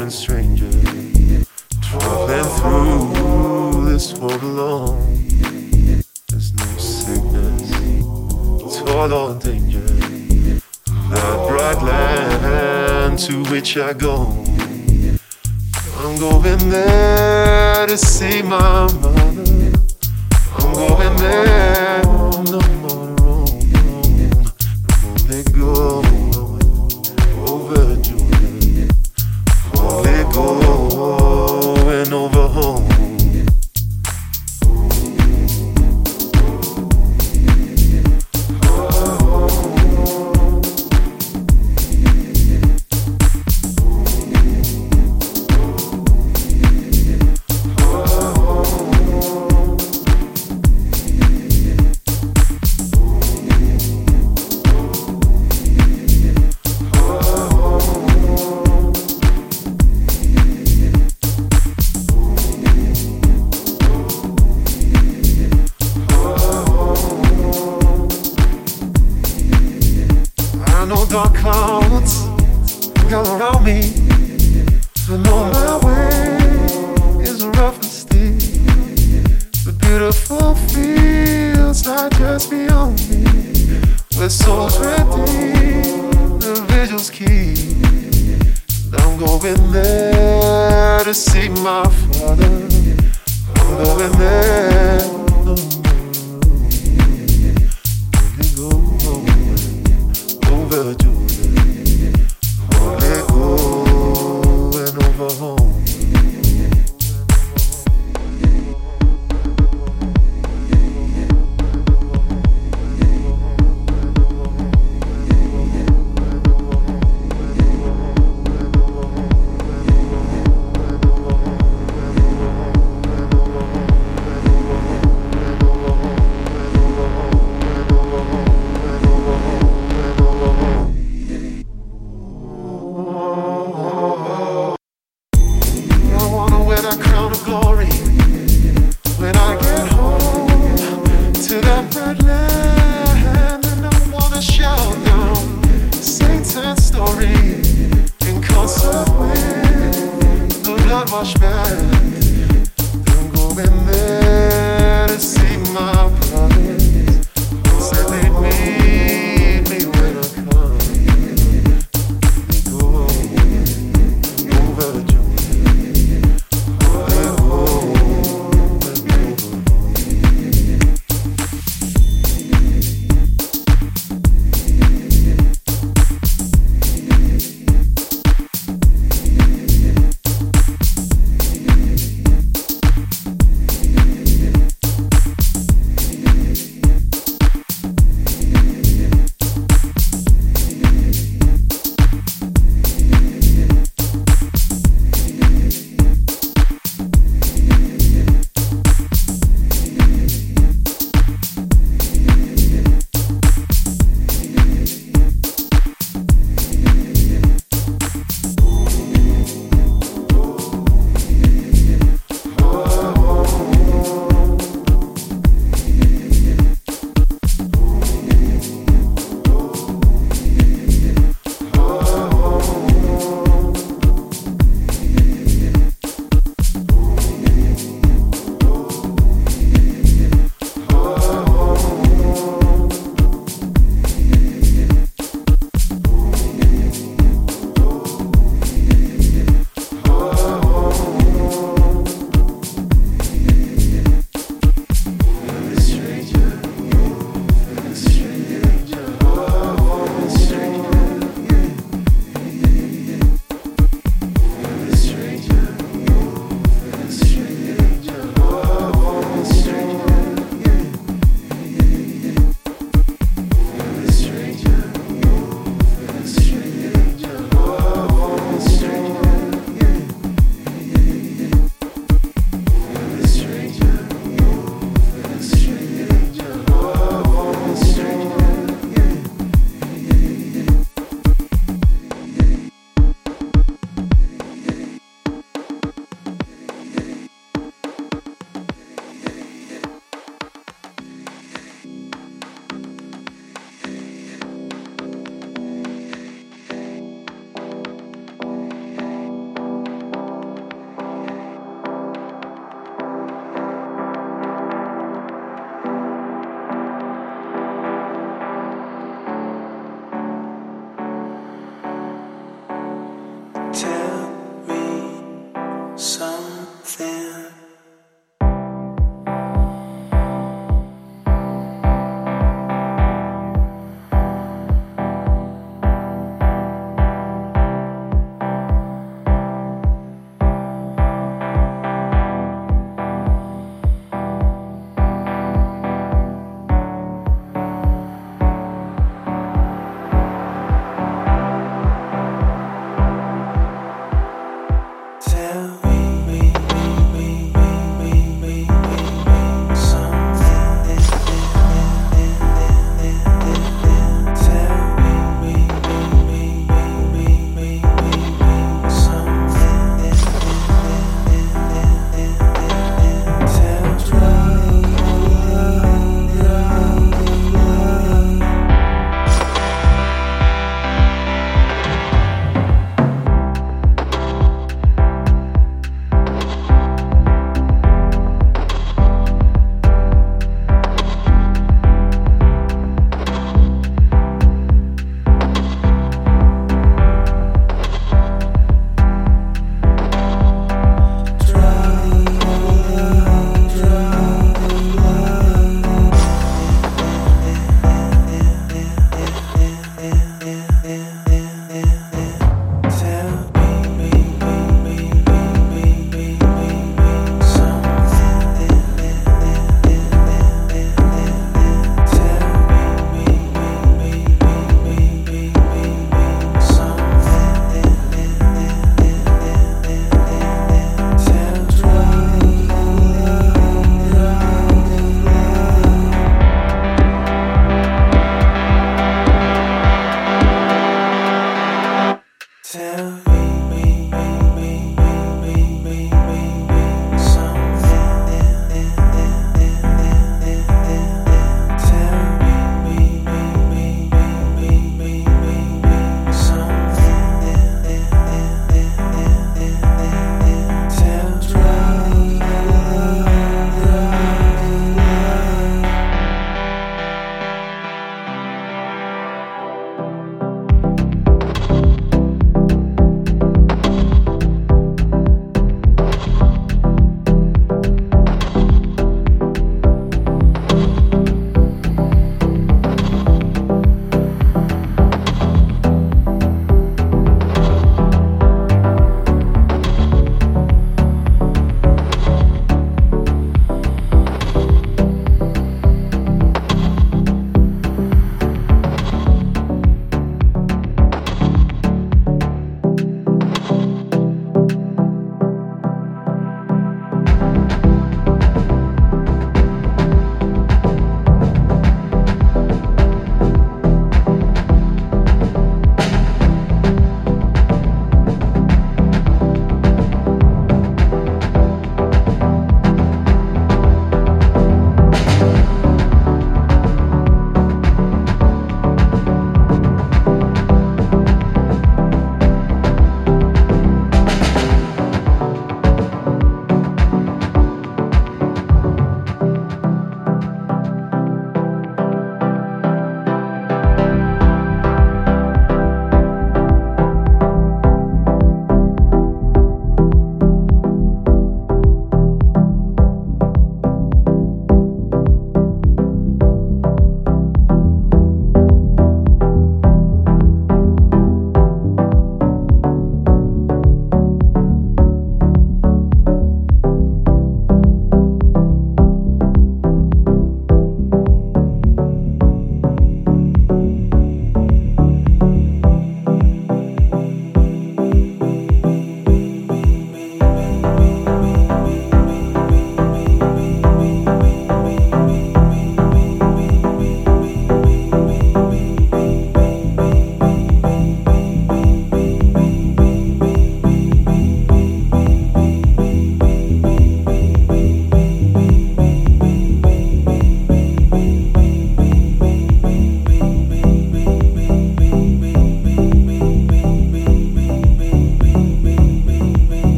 common stranger traveling through this world alone. There's no sickness, toil or danger. That bright land to which I go. I'm going there to see my mother. I'm going there.